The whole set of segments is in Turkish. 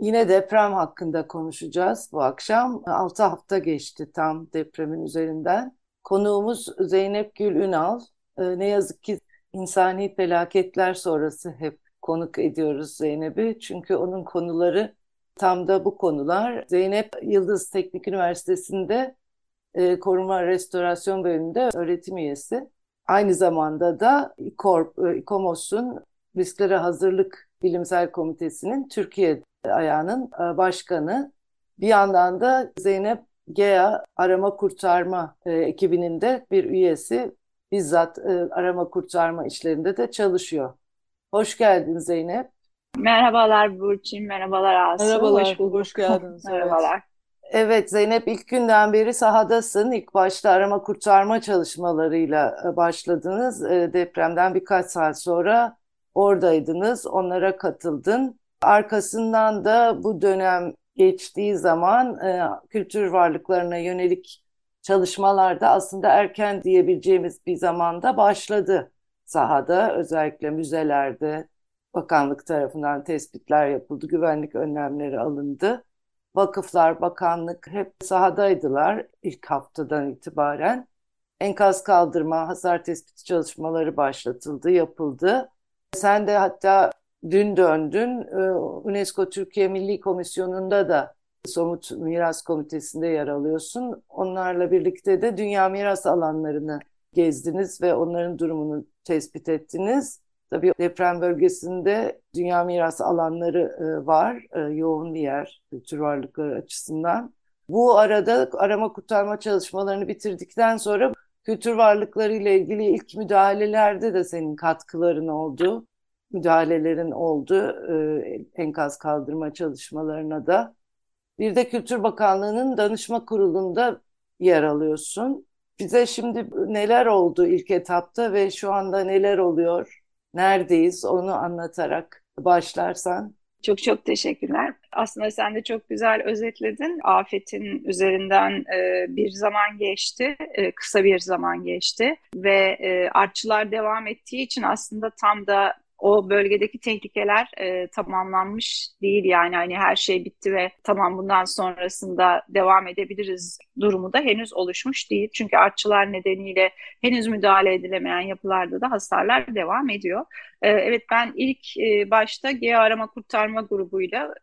Yine deprem hakkında konuşacağız bu akşam. 6 hafta geçti tam depremin üzerinden. Konuğumuz Zeynep Gül Ünal. Ee, ne yazık ki insani felaketler sonrası hep konuk ediyoruz Zeynep'i. Çünkü onun konuları tam da bu konular. Zeynep Yıldız Teknik Üniversitesi'nde e, Koruma Restorasyon Bölümünde öğretim üyesi. Aynı zamanda da İKORP, e, İKOMOS'un Risklere Hazırlık Bilimsel Komitesi'nin Türkiye ayağının e, başkanı. Bir yandan da Zeynep GEA arama kurtarma e, ekibinin de bir üyesi. Bizzat e, arama kurtarma işlerinde de çalışıyor. Hoş geldin Zeynep. Merhabalar Burçin, merhabalar Asu. Merhabalar, hoş, hoş geldiniz. merhabalar. Evet Zeynep ilk günden beri sahadasın. İlk başta arama kurtarma çalışmalarıyla başladınız. Depremden birkaç saat sonra oradaydınız, onlara katıldın. Arkasından da bu dönem geçtiği zaman e, kültür varlıklarına yönelik çalışmalarda aslında erken diyebileceğimiz bir zamanda başladı sahada. Özellikle müzelerde bakanlık tarafından tespitler yapıldı, güvenlik önlemleri alındı. Vakıflar, bakanlık hep sahadaydılar ilk haftadan itibaren. Enkaz kaldırma, hasar tespiti çalışmaları başlatıldı, yapıldı. Sen de hatta dün döndün. Ee, UNESCO Türkiye Milli Komisyonu'nda da Somut Miras Komitesi'nde yer alıyorsun. Onlarla birlikte de dünya miras alanlarını gezdiniz ve onların durumunu tespit ettiniz. Tabii deprem bölgesinde dünya miras alanları e, var, e, yoğun bir yer kültür varlıkları açısından. Bu arada arama kurtarma çalışmalarını bitirdikten sonra kültür varlıkları ile ilgili ilk müdahalelerde de senin katkıların oldu müdahalelerin oldu e, enkaz kaldırma çalışmalarına da. Bir de Kültür Bakanlığı'nın danışma kurulunda yer alıyorsun. Bize şimdi neler oldu ilk etapta ve şu anda neler oluyor, neredeyiz onu anlatarak başlarsan. Çok çok teşekkürler. Aslında sen de çok güzel özetledin. Afetin üzerinden e, bir zaman geçti, e, kısa bir zaman geçti ve e, artçılar devam ettiği için aslında tam da o bölgedeki tehlikeler e, tamamlanmış değil yani hani her şey bitti ve tamam bundan sonrasında devam edebiliriz durumu da henüz oluşmuş değil. Çünkü artçılar nedeniyle henüz müdahale edilemeyen yapılarda da hasarlar devam ediyor. E, evet ben ilk e, başta G arama kurtarma grubuyla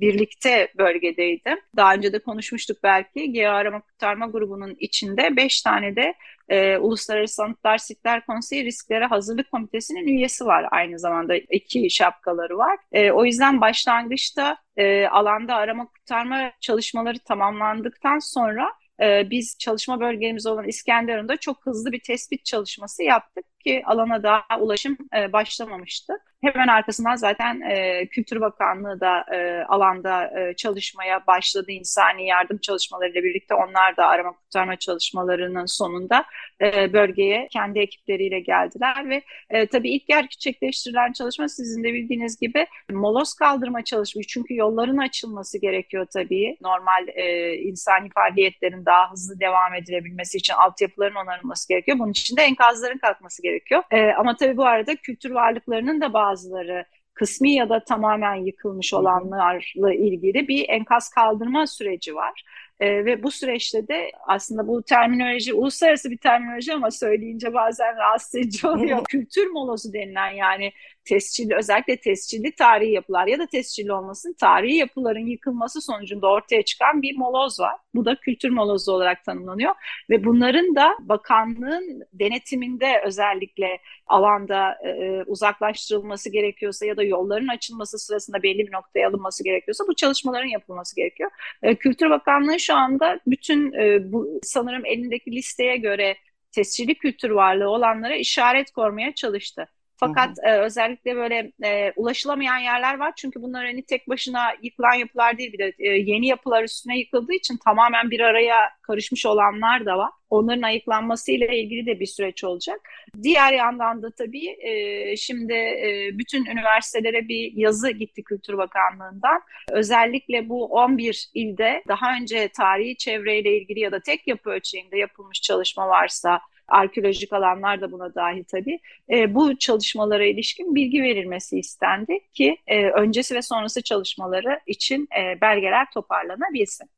birlikte bölgedeydim. Daha önce de konuşmuştuk belki. G arama kurtarma grubunun içinde 5 tane de e, Uluslararası Sanatlar Sitler Konseyi Risklere Hazırlık Komitesi'nin üyesi var. Aynı zamanda iki şapkaları var. E, o yüzden başlangıçta e, alanda arama kurtarma çalışmaları tamamlandıktan sonra e, biz çalışma bölgemiz olan İskenderun'da çok hızlı bir tespit çalışması yaptık ki alana daha ulaşım e, başlamamıştı. Hemen arkasından zaten e, Kültür Bakanlığı da e, alanda e, çalışmaya başladı. İnsani yardım çalışmalarıyla birlikte onlar da arama kurtarma çalışmalarının sonunda e, bölgeye kendi ekipleriyle geldiler ve e, tabii ilk gerçekleştirilen çalışma sizin de bildiğiniz gibi moloz kaldırma çalışması. Çünkü yolların açılması gerekiyor tabii. Normal e, insani faaliyetlerin daha hızlı devam edilebilmesi için altyapıların onarılması gerekiyor. Bunun için de enkazların kalkması gerekiyor. E, ama tabii bu arada kültür varlıklarının da bazıları kısmi ya da tamamen yıkılmış olanlarla ilgili bir enkaz kaldırma süreci var. E, ve bu süreçte de aslında bu terminoloji uluslararası bir terminoloji ama söyleyince bazen rahatsız edici oluyor. Kültür molozu denilen yani tescilli özellikle tescilli tarihi yapılar ya da tescilli olmasın tarihi yapıların yıkılması sonucunda ortaya çıkan bir moloz var. Bu da kültür molozu olarak tanımlanıyor ve bunların da bakanlığın denetiminde özellikle alanda e, uzaklaştırılması gerekiyorsa ya da yolların açılması sırasında belli bir noktaya alınması gerekiyorsa bu çalışmaların yapılması gerekiyor. E, Kültür Bakanlığı şu anda bütün e, bu sanırım elindeki listeye göre tescilli kültür varlığı olanlara işaret koymaya çalıştı Fakat e, özellikle böyle e, ulaşılamayan yerler var. Çünkü bunlar hani tek başına yıkılan yapılar değil bir de e, yeni yapılar üstüne yıkıldığı için tamamen bir araya karışmış olanlar da var. Onların ayıklanmasıyla ilgili de bir süreç olacak. Diğer yandan da tabii e, şimdi e, bütün üniversitelere bir yazı gitti Kültür Bakanlığı'ndan. Özellikle bu 11 ilde daha önce tarihi çevreyle ilgili ya da tek yapı ölçeğinde yapılmış çalışma varsa arkeolojik alanlar da buna dahil tabii. E, bu çalışmalara ilişkin bilgi verilmesi istendi ki e, öncesi ve sonrası çalışmaları için e, belgeler toparlanabilsin.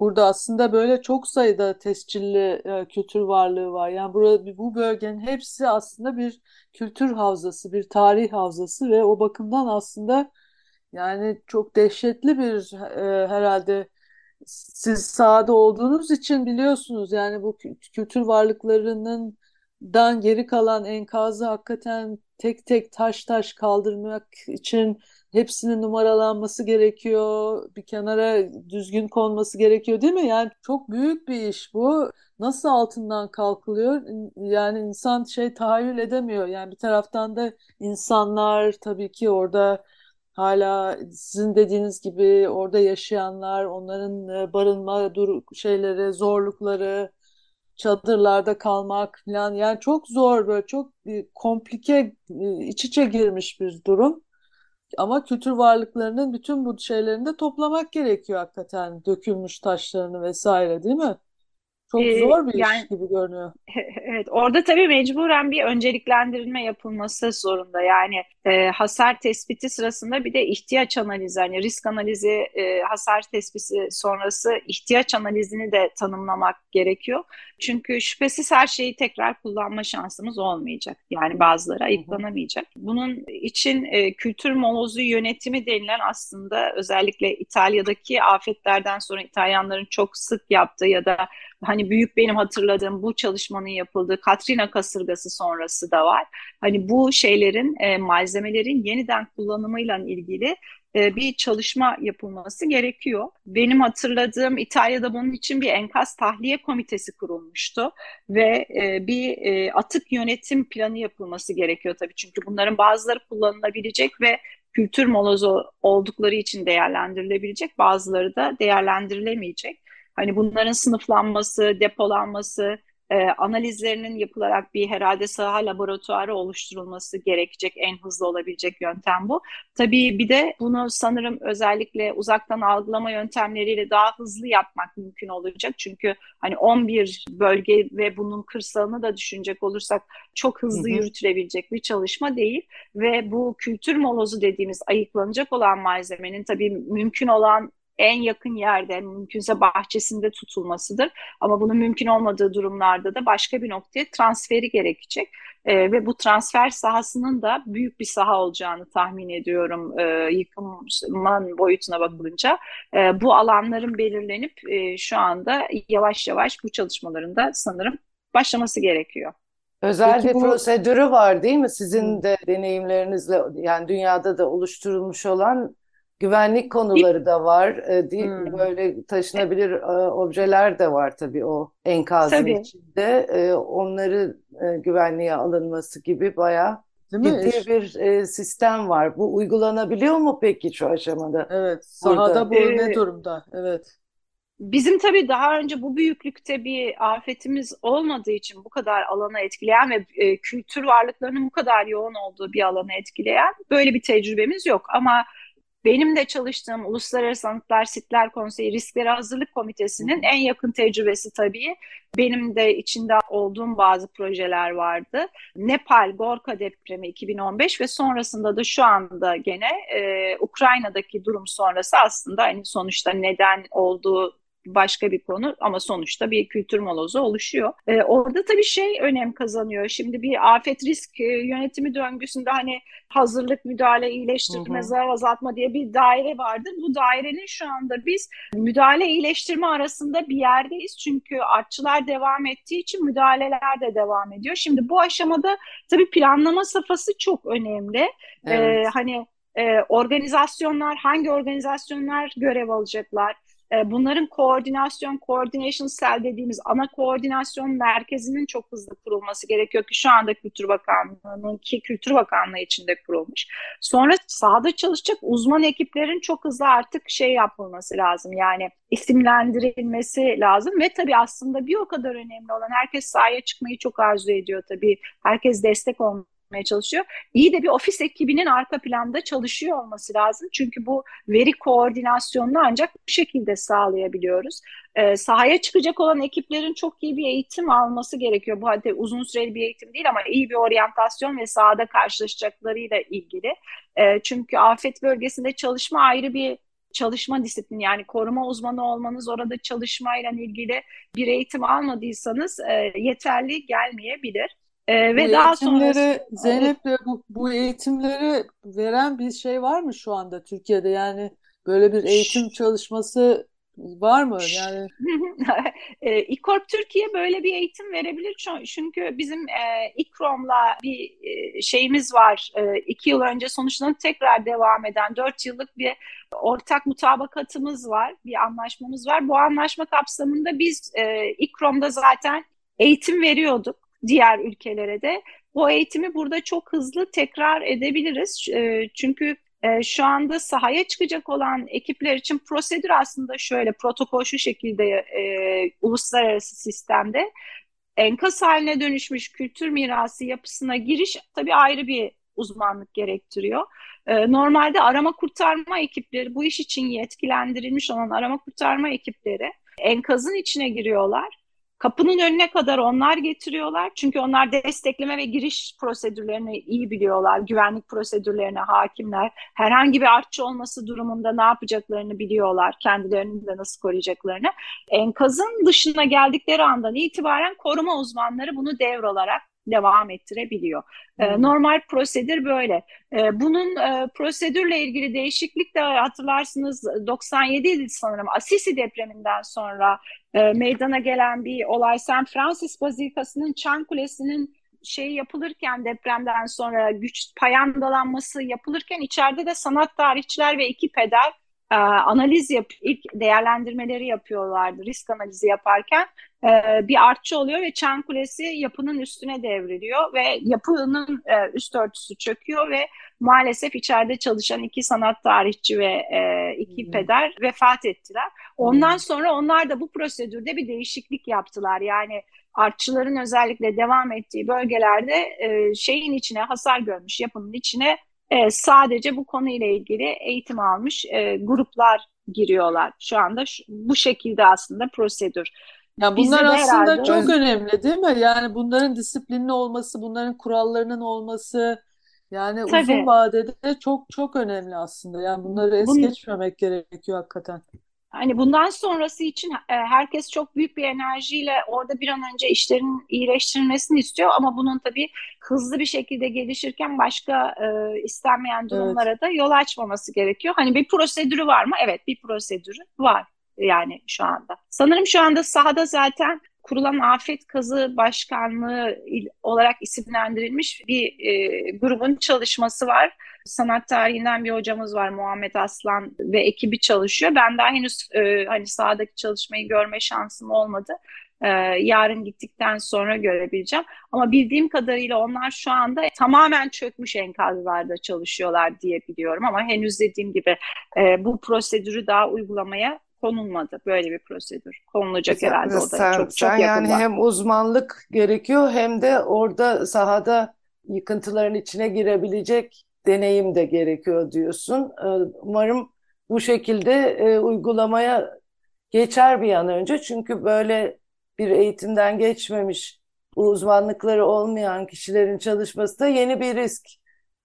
Burada aslında böyle çok sayıda tescilli e, kültür varlığı var. Yani burada bu bölgenin hepsi aslında bir kültür havzası, bir tarih havzası ve o bakımdan aslında yani çok dehşetli bir e, herhalde siz sahada olduğunuz için biliyorsunuz yani bu kültür varlıklarının dan geri kalan enkazı hakikaten tek tek taş taş kaldırmak için hepsinin numaralanması gerekiyor. Bir kenara düzgün konması gerekiyor değil mi? Yani çok büyük bir iş bu. Nasıl altından kalkılıyor? Yani insan şey tahayyül edemiyor. Yani bir taraftan da insanlar tabii ki orada hala sizin dediğiniz gibi orada yaşayanlar, onların e, barınma dur şeyleri, zorlukları, çadırlarda kalmak falan yani çok zor böyle çok komplike e, iç içe girmiş bir durum. Ama kültür varlıklarının bütün bu şeylerini de toplamak gerekiyor hakikaten. Dökülmüş taşlarını vesaire değil mi? Çok ee, zor bir yani, iş gibi görünüyor. Evet, orada tabii mecburen bir önceliklendirilme yapılması zorunda. Yani e, hasar tespiti sırasında bir de ihtiyaç analizi, hani risk analizi, e, hasar tespiti sonrası ihtiyaç analizini de tanımlamak gerekiyor. Çünkü şüphesiz her şeyi tekrar kullanma şansımız olmayacak. Yani bazıları ayıklanamayacak. Bunun için e, kültür molozu yönetimi denilen aslında özellikle İtalya'daki afetlerden sonra İtalyanların çok sık yaptığı ya da hani büyük benim hatırladığım bu çalışmanın yapıldığı Katrina kasırgası sonrası da var. Hani bu şeylerin e, malzemelerin yeniden kullanımıyla ilgili e, bir çalışma yapılması gerekiyor. Benim hatırladığım İtalya'da bunun için bir enkaz tahliye komitesi kurulmuştu ve e, bir e, atık yönetim planı yapılması gerekiyor tabii. Çünkü bunların bazıları kullanılabilecek ve kültür molozu oldukları için değerlendirilebilecek, bazıları da değerlendirilemeyecek. Hani bunların sınıflanması, depolanması, e, analizlerinin yapılarak bir herhalde saha laboratuvarı oluşturulması gerekecek en hızlı olabilecek yöntem bu. Tabii bir de bunu sanırım özellikle uzaktan algılama yöntemleriyle daha hızlı yapmak mümkün olacak. Çünkü hani 11 bölge ve bunun kırsalını da düşünecek olursak çok hızlı hı hı. yürütülebilecek bir çalışma değil ve bu kültür molozu dediğimiz ayıklanacak olan malzemenin tabii mümkün olan en yakın yerde mümkünse bahçesinde tutulmasıdır. Ama bunun mümkün olmadığı durumlarda da başka bir noktaya transferi gerekecek. E, ve bu transfer sahasının da büyük bir saha olacağını tahmin ediyorum e, yıkımın boyutuna bakılınca. E, bu alanların belirlenip e, şu anda yavaş yavaş bu çalışmaların da sanırım başlaması gerekiyor. Özel Peki bir bu... prosedürü var değil mi? Sizin de deneyimlerinizle yani dünyada da oluşturulmuş olan Güvenlik konuları da var. E, değil, hmm. Böyle taşınabilir e, objeler de var tabii o enkazın tabii. içinde. E, onları güvenliğe alınması gibi bayağı Değil ciddi mi? bir e, sistem var. Bu uygulanabiliyor mu peki şu aşamada? Evet. Sahada Burada. bu ne durumda? Evet. Bizim tabii daha önce bu büyüklükte bir afetimiz olmadığı için bu kadar alana etkileyen ve e, kültür varlıklarının bu kadar yoğun olduğu bir alana etkileyen böyle bir tecrübemiz yok. Ama benim de çalıştığım Uluslararası Anıtlar Sitler Konseyi Risklere Hazırlık Komitesi'nin en yakın tecrübesi tabii. Benim de içinde olduğum bazı projeler vardı. Nepal Gorka depremi 2015 ve sonrasında da şu anda gene e, Ukrayna'daki durum sonrası aslında hani sonuçta neden olduğu başka bir konu ama sonuçta bir kültür molozu oluşuyor. Ee, orada tabii şey önem kazanıyor. Şimdi bir afet risk e, yönetimi döngüsünde hani hazırlık, müdahale, iyileştirme, zarar azaltma diye bir daire vardır. Bu dairenin şu anda biz müdahale, iyileştirme arasında bir yerdeyiz. Çünkü artçılar devam ettiği için müdahaleler de devam ediyor. Şimdi bu aşamada tabii planlama safhası çok önemli. Ee, evet. Ee, hani e, organizasyonlar, hangi organizasyonlar görev alacaklar? E, bunların koordinasyon, coordination cell dediğimiz ana koordinasyon merkezinin çok hızlı kurulması gerekiyor ki şu anda Kültür Bakanlığı'nın ki Kültür Bakanlığı içinde kurulmuş. Sonra sahada çalışacak uzman ekiplerin çok hızlı artık şey yapılması lazım. Yani isimlendirilmesi lazım ve tabii aslında bir o kadar önemli olan herkes sahaya çıkmayı çok arzu ediyor tabii. Herkes destek olmayı yapmaya çalışıyor. İyi de bir ofis ekibinin arka planda çalışıyor olması lazım. Çünkü bu veri koordinasyonunu ancak bu şekilde sağlayabiliyoruz. E, sahaya çıkacak olan ekiplerin çok iyi bir eğitim alması gerekiyor. Bu halde uzun süreli bir eğitim değil ama iyi bir oryantasyon ve sahada karşılaşacaklarıyla ilgili. E, çünkü afet bölgesinde çalışma ayrı bir çalışma disiplini yani koruma uzmanı olmanız orada çalışmayla ilgili bir eğitim almadıysanız e, yeterli gelmeyebilir. Ee, ve bu daha sonra Zeynep bu, bu eğitimleri veren bir şey var mı şu anda Türkiye'de? Yani böyle bir eğitim çalışması var mı? Yani e, İKORP Türkiye böyle bir eğitim verebilir çünkü bizim e, İKROM'la bir e, şeyimiz var. E, iki yıl önce sonuçlanıp tekrar devam eden dört yıllık bir ortak mutabakatımız var, bir anlaşmamız var. Bu anlaşma kapsamında biz e, İKROM'da zaten eğitim veriyorduk diğer ülkelere de. Bu eğitimi burada çok hızlı tekrar edebiliriz. E, çünkü e, şu anda sahaya çıkacak olan ekipler için prosedür aslında şöyle, protokol şu şekilde e, uluslararası sistemde enkaz haline dönüşmüş kültür mirası yapısına giriş tabii ayrı bir uzmanlık gerektiriyor. Normalde arama kurtarma ekipleri, bu iş için yetkilendirilmiş olan arama kurtarma ekipleri enkazın içine giriyorlar Kapının önüne kadar onlar getiriyorlar. Çünkü onlar destekleme ve giriş prosedürlerini iyi biliyorlar. Güvenlik prosedürlerine hakimler. Herhangi bir artçı olması durumunda ne yapacaklarını biliyorlar. Kendilerini de nasıl koruyacaklarını. Enkazın dışına geldikleri andan itibaren koruma uzmanları bunu devralarak devam ettirebiliyor. Hmm. normal prosedür böyle. bunun prosedürle ilgili değişiklik de hatırlarsınız 97 sanırım Assisi depreminden sonra meydana gelen bir olay. San Francis Bazilikası'nın Çan Kulesi'nin şey yapılırken depremden sonra güç payandalanması yapılırken içeride de sanat tarihçiler ve iki peder e, analiz yap ilk değerlendirmeleri yapıyorlardı risk analizi yaparken e, bir artçı oluyor ve Çan Kulesi yapının üstüne devriliyor ve yapının e, üst örtüsü çöküyor ve maalesef içeride çalışan iki sanat tarihçi ve e, iki hmm. peder vefat ettiler. Ondan hmm. sonra onlar da bu prosedürde bir değişiklik yaptılar. Yani artçıların özellikle devam ettiği bölgelerde e, şeyin içine hasar görmüş yapının içine e, sadece bu konuyla ilgili eğitim almış e, gruplar giriyorlar. Şu anda şu, bu şekilde aslında prosedür. Ya bunlar aslında herhalde... çok önemli değil mi? Yani bunların disiplinli olması, bunların kurallarının olması yani Tabii. uzun vadede çok çok önemli aslında. Yani bunları es Bun... geçmemek gerekiyor hakikaten. Hani bundan sonrası için e, herkes çok büyük bir enerjiyle orada bir an önce işlerin iyileştirilmesini istiyor ama bunun tabii hızlı bir şekilde gelişirken başka e, istenmeyen durumlara evet. da yol açmaması gerekiyor. Hani bir prosedürü var mı? Evet, bir prosedürü var yani şu anda. Sanırım şu anda sahada zaten kurulan Afet Kazı Başkanlığı olarak isimlendirilmiş bir e, grubun çalışması var. Sanat tarihinden bir hocamız var Muhammed Aslan ve ekibi çalışıyor. Ben daha henüz e, hani sahadaki çalışmayı görme şansım olmadı. Ee, yarın gittikten sonra görebileceğim. Ama bildiğim kadarıyla onlar şu anda tamamen çökmüş enkazlarda çalışıyorlar diye biliyorum. Ama henüz dediğim gibi e, bu prosedürü daha uygulamaya konulmadı böyle bir prosedür. Konulacak sen, herhalde o da sen, çok çok sen yani hem uzmanlık gerekiyor hem de orada sahada yıkıntıların içine girebilecek deneyim de gerekiyor diyorsun. Ee, umarım bu şekilde e, uygulamaya geçer bir an önce. Çünkü böyle bir eğitimden geçmemiş, uzmanlıkları olmayan kişilerin çalışması da yeni bir risk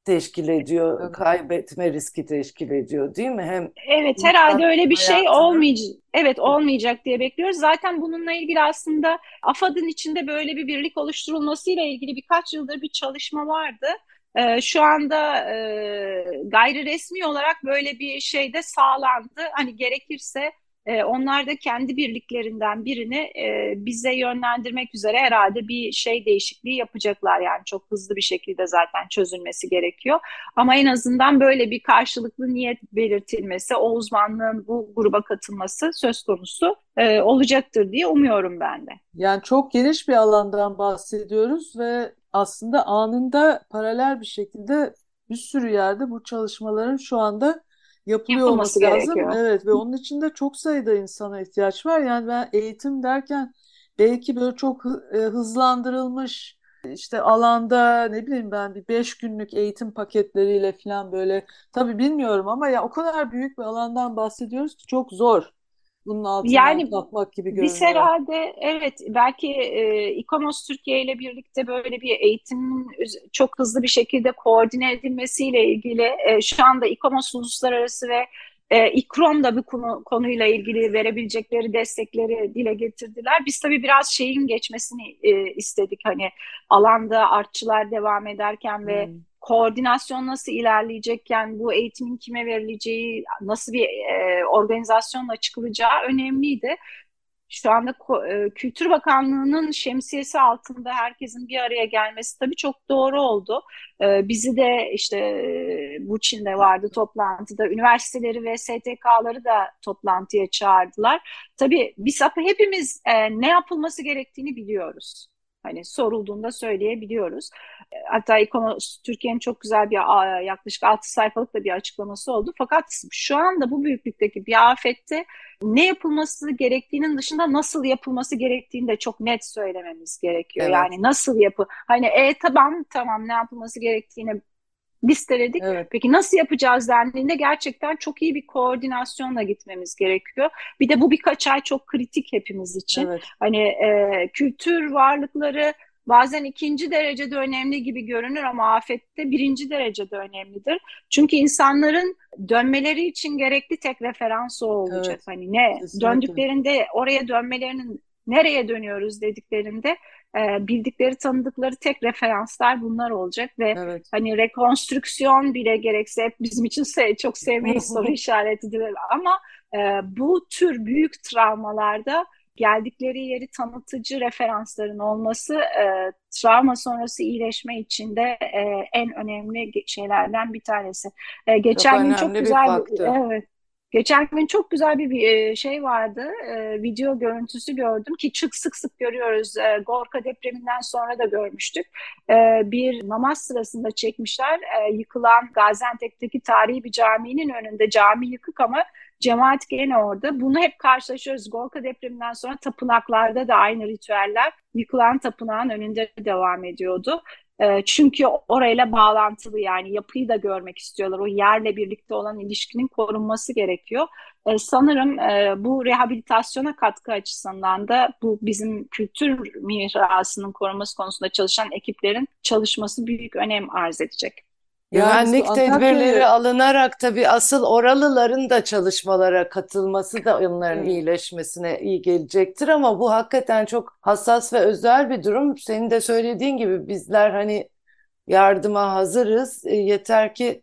teşkil ediyor, evet. kaybetme riski teşkil ediyor değil mi? Hem Evet herhalde öyle bir şey olmayacak. Evet olmayacak diye bekliyoruz. Zaten bununla ilgili aslında AFAD'ın içinde böyle bir birlik oluşturulmasıyla ilgili birkaç yıldır bir çalışma vardı. Ee, şu anda e, gayri resmi olarak böyle bir şey de sağlandı. Hani gerekirse e, onlar da kendi birliklerinden birini e, bize yönlendirmek üzere herhalde bir şey değişikliği yapacaklar. Yani çok hızlı bir şekilde zaten çözülmesi gerekiyor. Ama en azından böyle bir karşılıklı niyet belirtilmesi, o uzmanlığın bu gruba katılması söz konusu e, olacaktır diye umuyorum ben de. Yani çok geniş bir alandan bahsediyoruz ve aslında anında paralel bir şekilde bir sürü yerde bu çalışmaların şu anda yapılıyor Yapılması olması lazım. gerekiyor. Evet ve onun için de çok sayıda insana ihtiyaç var. Yani ben eğitim derken belki böyle çok e, hızlandırılmış işte alanda ne bileyim ben bir beş günlük eğitim paketleriyle falan böyle tabii bilmiyorum ama ya o kadar büyük bir alandan bahsediyoruz ki çok zor bunun altından Yani kalkmak gibi Biz görünüyor. herhalde evet belki e, İKOMOS Türkiye ile birlikte böyle bir eğitimin çok hızlı bir şekilde koordine edilmesiyle ilgili e, şu anda İKOMOS uluslararası ve e, İKROM da bu konu, konuyla ilgili verebilecekleri destekleri dile getirdiler. Biz tabii biraz şeyin geçmesini e, istedik hani alanda artçılar devam ederken ve Hmm. Koordinasyon nasıl ilerleyecekken bu eğitimin kime verileceği, nasıl bir e, organizasyonla çıkılacağı önemliydi. Şu anda e, Kültür Bakanlığı'nın şemsiyesi altında herkesin bir araya gelmesi tabii çok doğru oldu. E, bizi de işte e, Burçin'de vardı toplantıda, üniversiteleri ve STK'ları da toplantıya çağırdılar. Tabii biz hepimiz e, ne yapılması gerektiğini biliyoruz. Hani sorulduğunda söyleyebiliyoruz. E, Hatta İKOMOS Türkiye'nin çok güzel bir yaklaşık 6 sayfalık da bir açıklaması oldu. Fakat şu anda bu büyüklükteki bir afette ne yapılması gerektiğinin dışında nasıl yapılması gerektiğini de çok net söylememiz gerekiyor. Evet. Yani nasıl yapı hani e tamam tamam ne yapılması gerektiğini listeledik. Evet. Peki nasıl yapacağız dendiğinde gerçekten çok iyi bir koordinasyonla gitmemiz gerekiyor. Bir de bu birkaç ay çok kritik hepimiz için. Evet. Hani e, kültür varlıkları bazen ikinci derecede önemli gibi görünür ama afette birinci derecede önemlidir. Çünkü insanların dönmeleri için gerekli tek referans o olacak. Evet, Hani ne kesinlikle. döndüklerinde oraya dönmelerinin nereye dönüyoruz dediklerinde e, bildikleri tanıdıkları tek referanslar bunlar olacak ve Evet. hani rekonstrüksiyon bile gerekse hep bizim için se- çok sevmeyiz soru işaretidir ama e, bu tür büyük travmalarda geldikleri yeri tanıtıcı referansların olması e, travma sonrası iyileşme için de e, en önemli şeylerden bir tanesi. E, geçen gün çok önemli bir güzel faktör. evet. Geçen gün çok güzel bir, e, şey vardı. E, video görüntüsü gördüm ki çok sık sık görüyoruz. E, Gorka depreminden sonra da görmüştük. Bir namaz sırasında çekmişler. Yıkılan Gaziantep'teki tarihi bir caminin önünde cami yıkık ama cemaat gene orada. Bunu hep karşılaşıyoruz. Gorka depreminden sonra tapınaklarda da aynı ritüeller yıkılan tapınağın önünde devam ediyordu. Çünkü orayla bağlantılı yani yapıyı da görmek istiyorlar. O yerle birlikte olan ilişkinin korunması gerekiyor. Sanırım bu rehabilitasyona katkı açısından da bu bizim kültür mirasının korunması konusunda çalışan ekiplerin çalışması büyük önem arz edecek. Güvenlik tedbirleri alınarak tabii asıl oralıların da çalışmalara katılması da onların Evet. iyileşmesine iyi gelecektir ama bu hakikaten çok hassas ve özel bir durum. Senin de söylediğin gibi bizler hani yardıma hazırız. E, yeter ki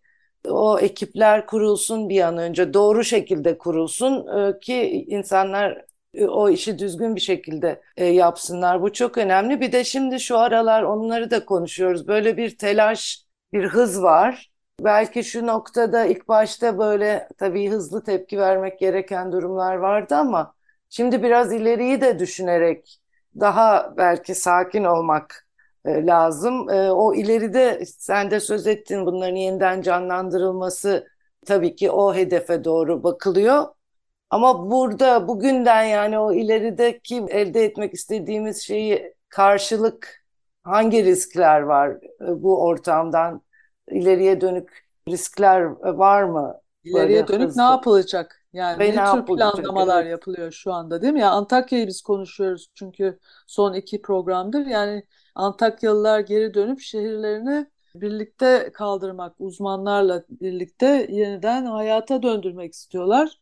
o ekipler kurulsun bir an önce doğru şekilde kurulsun e, ki insanlar e, o işi düzgün bir şekilde yapsınlar. Bu çok önemli. Bir de şimdi şu aralar onları da konuşuyoruz. Böyle bir telaş, bir hız var. Belki şu noktada ilk başta böyle tabii hızlı tepki vermek gereken durumlar vardı ama şimdi biraz ileriyi de düşünerek daha belki sakin olmak e, lazım. E, o ileride sen de söz ettin bunların yeniden canlandırılması tabii ki o hedefe doğru bakılıyor. Ama burada bugünden yani o ilerideki elde etmek istediğimiz şeyi karşılık hangi riskler var e, bu ortamdan ileriye dönük riskler e, var mı? İleriye dönük hızlı. ne yapılacak? Yani Ve ne ne tür yapılacak, planlamalar evet. yapılıyor şu anda değil mi? Ya Antakya'yı biz konuşuyoruz çünkü son iki programdır. Yani Antakyalılar geri dönüp şehirlerini birlikte kaldırmak, uzmanlarla birlikte yeniden hayata döndürmek istiyorlar.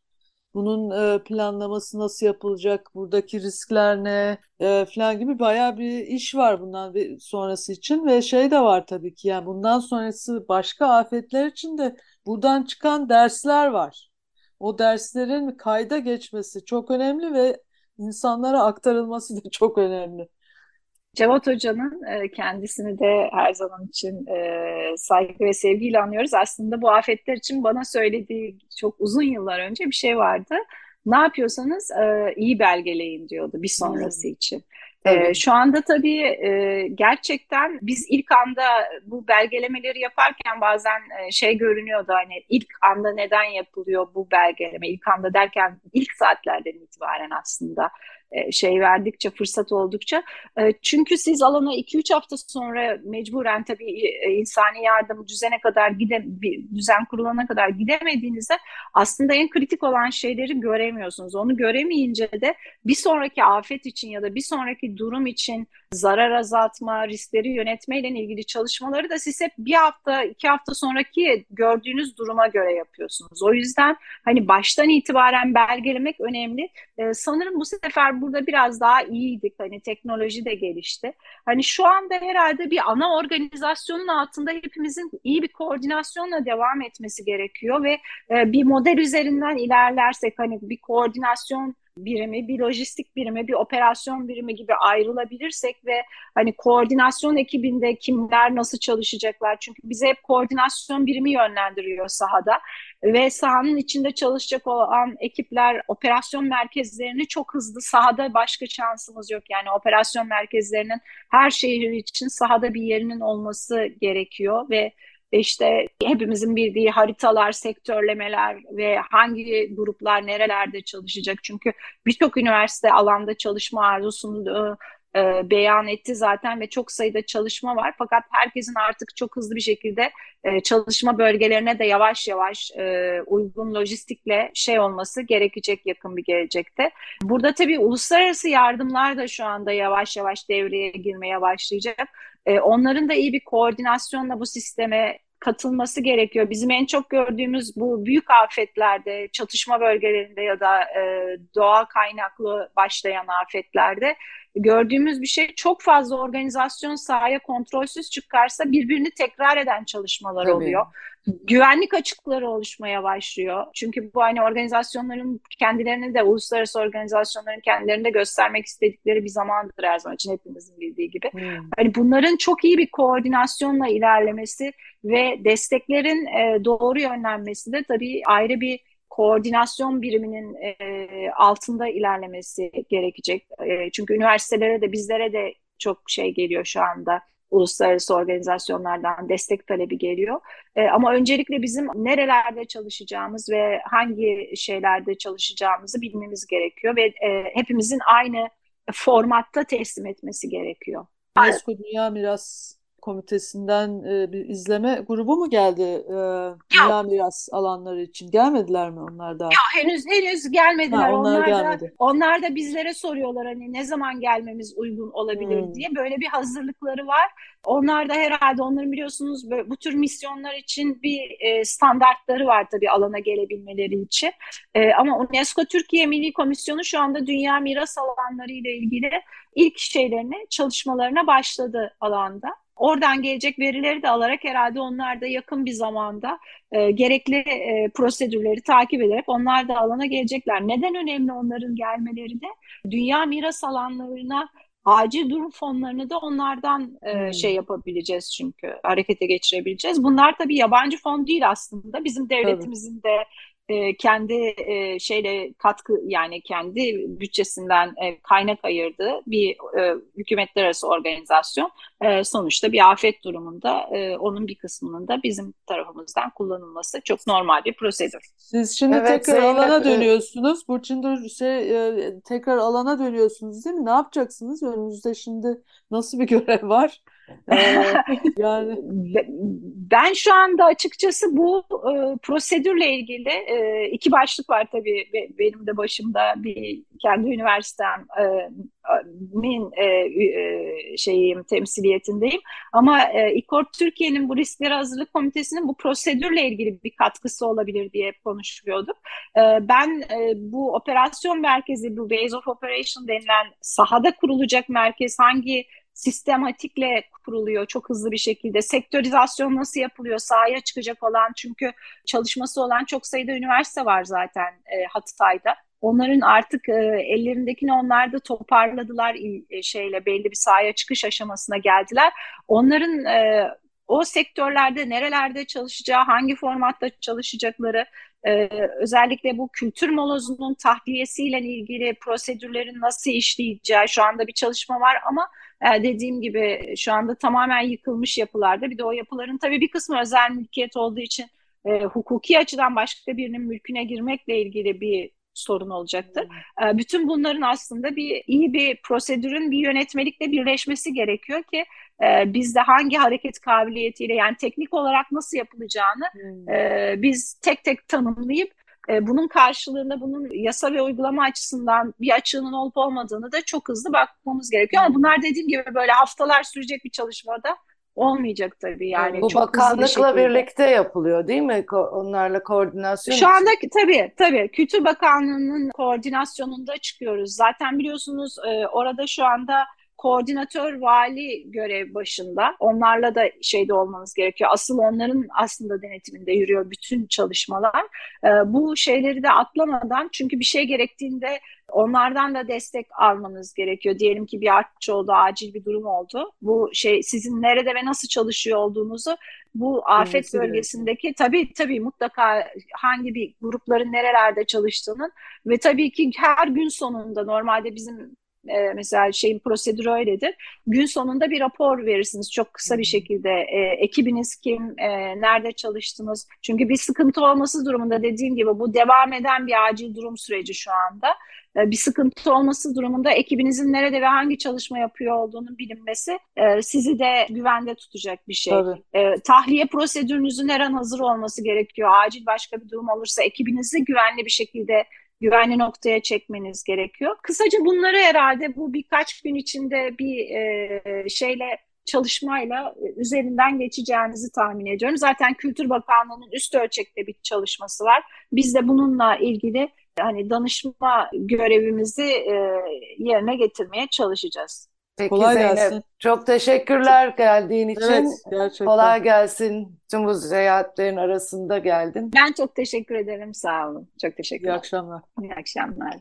Bunun e, planlaması nasıl yapılacak, buradaki riskler ne e, falan gibi bayağı bir iş var bundan sonrası için ve şey de var tabii ki yani bundan sonrası başka afetler için de buradan çıkan dersler var. o derslerin kayda geçmesi çok önemli ve insanlara aktarılması da çok önemli. Cevat Hoca'nın e, kendisini de her zaman için e, saygı ve sevgiyle anıyoruz. Aslında bu afetler için bana söylediği çok uzun yıllar önce bir şey vardı. Ne yapıyorsanız e, iyi belgeleyin diyordu bir sonrası hmm. için. Ee, şu anda tabii gerçekten biz ilk anda bu belgelemeleri yaparken bazen şey görünüyordu hani ilk anda neden yapılıyor bu belgeleme ilk anda derken ilk saatlerden itibaren aslında şey verdikçe, fırsat oldukça. E, çünkü siz alana 2-3 hafta sonra mecburen tabii e, insani yardım düzene kadar gide düzen kurulana kadar gidemediğinizde aslında en kritik olan şeyleri göremiyorsunuz. Onu göremeyince de bir sonraki afet için ya da bir sonraki durum için zarar azaltma, riskleri yönetmeyle ilgili çalışmaları da siz hep bir hafta, iki hafta sonraki gördüğünüz duruma göre yapıyorsunuz. O yüzden hani baştan itibaren belgelemek önemli. Sanırım bu sefer burada biraz daha iyiydik. Hani teknoloji de gelişti. Hani şu anda herhalde bir ana organizasyonun altında hepimizin iyi bir koordinasyonla devam etmesi gerekiyor ve e, bir model üzerinden ilerlersek hani bir koordinasyon birimi, bir lojistik birimi, bir operasyon birimi gibi ayrılabilirsek ve hani koordinasyon ekibinde kimler nasıl çalışacaklar? Çünkü bize hep koordinasyon birimi yönlendiriyor sahada ve sahanın içinde çalışacak olan ekipler operasyon merkezlerini çok hızlı sahada başka şansımız yok. Yani operasyon merkezlerinin her şehir için sahada bir yerinin olması gerekiyor ve işte hepimizin bildiği haritalar, sektörlemeler ve hangi gruplar nerelerde çalışacak. Çünkü birçok üniversite alanda çalışma arzusunu e, beyan etti zaten ve çok sayıda çalışma var. Fakat herkesin artık çok hızlı bir şekilde e, çalışma bölgelerine de yavaş yavaş e, uygun lojistikle şey olması gerekecek yakın bir gelecekte. Burada tabii uluslararası yardımlar da şu anda yavaş yavaş devreye girmeye başlayacak. E, onların da iyi bir koordinasyonla bu sisteme katılması gerekiyor. Bizim en çok gördüğümüz bu büyük afetlerde, çatışma bölgelerinde ya da e, doğa kaynaklı başlayan afetlerde gördüğümüz bir şey çok fazla organizasyon sahaya kontrolsüz çıkarsa birbirini tekrar eden çalışmalar Tabii. oluyor. Güvenlik açıkları oluşmaya başlıyor. Çünkü bu aynı organizasyonların kendilerini de uluslararası organizasyonların kendilerini de göstermek istedikleri bir zamandır her zaman için hepimizin bildiği gibi. Hmm. Hani bunların çok iyi bir koordinasyonla ilerlemesi ve desteklerin e, doğru yönlenmesi de tabii ayrı bir koordinasyon biriminin e, altında ilerlemesi gerekecek. E, çünkü üniversitelere de bizlere de çok şey geliyor şu anda. Uluslararası organizasyonlardan destek talebi geliyor. E, ama öncelikle bizim nerelerde çalışacağımız ve hangi şeylerde çalışacağımızı bilmemiz gerekiyor ve e, hepimizin aynı formatta teslim etmesi gerekiyor. UNESCO Dünya Miras Komitesi'nden e, bir izleme grubu mu geldi e, Dünya Miras alanları için? Gelmediler mi onlar da? Yok henüz henüz gelmediler. Ha, onlar, onlar gelmedi. da onlar da bizlere soruyorlar hani ne zaman gelmemiz uygun olabilir hmm. diye. Böyle bir hazırlıkları var. Onlar da herhalde onların biliyorsunuz böyle, bu tür misyonlar için bir e, standartları var tabii alana gelebilmeleri için. E, ama UNESCO Türkiye Milli Komisyonu şu anda dünya miras alanları ile ilgili ilk şeylerini çalışmalarına başladı alanda. Oradan gelecek verileri de alarak herhalde onlar da yakın bir zamanda e, gerekli e, prosedürleri takip ederek onlar da alana gelecekler. Neden önemli onların gelmeleri de? Dünya miras alanlarına acil durum fonlarını da onlardan e, hmm. şey yapabileceğiz çünkü harekete geçirebileceğiz. Bunlar tabii yabancı fon değil aslında. Bizim devletimizin Tabii. de e, kendi e, şeyle katkı yani kendi bütçesinden e, kaynak ayırdığı bir e, hükümetler arası organizasyon e, sonuçta bir afet durumunda e, onun bir kısmının da bizim tarafımızdan kullanılması çok normal bir prosedür. Siz şimdi evet, tekrar Zeynep, alana dönüyorsunuz. Burçin'de şey e, tekrar alana dönüyorsunuz değil mi? Ne yapacaksınız? Önünüzde şimdi nasıl bir görev var? Ee, yani. ben şu anda açıkçası bu e, prosedürle ilgili e, iki başlık var tabii benim de başımda. Bir kendi üniversitem e, min e, e, şeyim temsiliyetindeyim. Ama e, İKOR Türkiye'nin bu riskleri hazırlık komitesinin bu prosedürle ilgili bir katkısı olabilir diye konuşuyorduk. E, ben e, bu operasyon merkezi bu base of operation denilen sahada kurulacak merkez hangi sistematikle kuruluyor çok hızlı bir şekilde. Sektörizasyon nasıl yapılıyor? Sahaya çıkacak olan çünkü çalışması olan çok sayıda üniversite var zaten e, Hatay'da. Onların artık e, ellerindekini onlar da toparladılar e, şeyle belli bir sahaya çıkış aşamasına geldiler. Onların e, o sektörlerde nerelerde çalışacağı, hangi formatta çalışacakları, e, özellikle bu kültür molozunun tahliyesiyle ilgili prosedürlerin nasıl işleyeceği şu anda bir çalışma var ama e, dediğim gibi şu anda tamamen yıkılmış yapılarda. Bir de o yapıların tabii bir kısmı özel mülkiyet olduğu için e, hukuki açıdan başka birinin mülküne girmekle ilgili bir sorun olacaktır. E, bütün bunların aslında bir iyi bir prosedürün bir yönetmelikle birleşmesi gerekiyor ki e, bizde hangi hareket kabiliyetiyle yani teknik olarak nasıl yapılacağını Hmm. e, biz tek tek tanımlayıp e, bunun karşılığında bunun yasa ve uygulama açısından bir açığının olup olmadığını da çok hızlı bakmamız gerekiyor. Ama bunlar dediğim gibi böyle haftalar sürecek bir çalışmada olmayacak tabii yani Bu çok bir bakanlıkla şekilde. birlikte yapılıyor değil mi? Onlarla koordinasyon Şu anda tabii tabii Kültür Bakanlığı'nın koordinasyonunda çıkıyoruz. Zaten biliyorsunuz e, orada şu anda koordinatör vali görev başında. Onlarla da şeyde olmanız gerekiyor. Asıl onların aslında denetiminde yürüyor bütün çalışmalar. E, bu şeyleri de atlamadan çünkü bir şey gerektiğinde onlardan da destek almanız gerekiyor. Diyelim ki bir artçı oldu, acil bir durum oldu. Bu şey sizin nerede ve nasıl çalışıyor olduğunuzu bu afet gerekiyor. bölgesindeki tabii tabii mutlaka hangi bir grupların nerelerde çalıştığının ve tabii ki her gün sonunda normalde bizim e, mesela şeyin prosedürü öyledir. Gün sonunda bir rapor verirsiniz çok kısa bir şekilde. E, ekibiniz kim, e, nerede çalıştınız? Çünkü bir sıkıntı olması durumunda dediğim gibi bu devam eden bir acil durum süreci şu anda. E, bir sıkıntı olması durumunda ekibinizin nerede ve hangi çalışma yapıyor olduğunun bilinmesi e, sizi de güvende tutacak bir şey. Tabii. E, tahliye prosedürünüzün her an hazır olması gerekiyor. Acil başka bir durum olursa ekibinizi güvenli bir şekilde güvenli noktaya çekmeniz gerekiyor. Kısaca bunları herhalde bu birkaç gün içinde bir e, şeyle çalışmayla üzerinden geçeceğinizi tahmin ediyorum. Zaten Kültür Bakanlığı'nın üst ölçekte bir çalışması var. Biz de bununla ilgili hani danışma görevimizi e, yerine getirmeye çalışacağız. Peki Kolay Zeynep, gelsin. çok teşekkürler geldiğin için. Evet, gerçekten. Kolay gelsin. Tüm bu seyahatlerin arasında geldin. Ben çok teşekkür ederim. Sağ olun. Çok İyi teşekkürler. akşamlar. İyi akşamlar.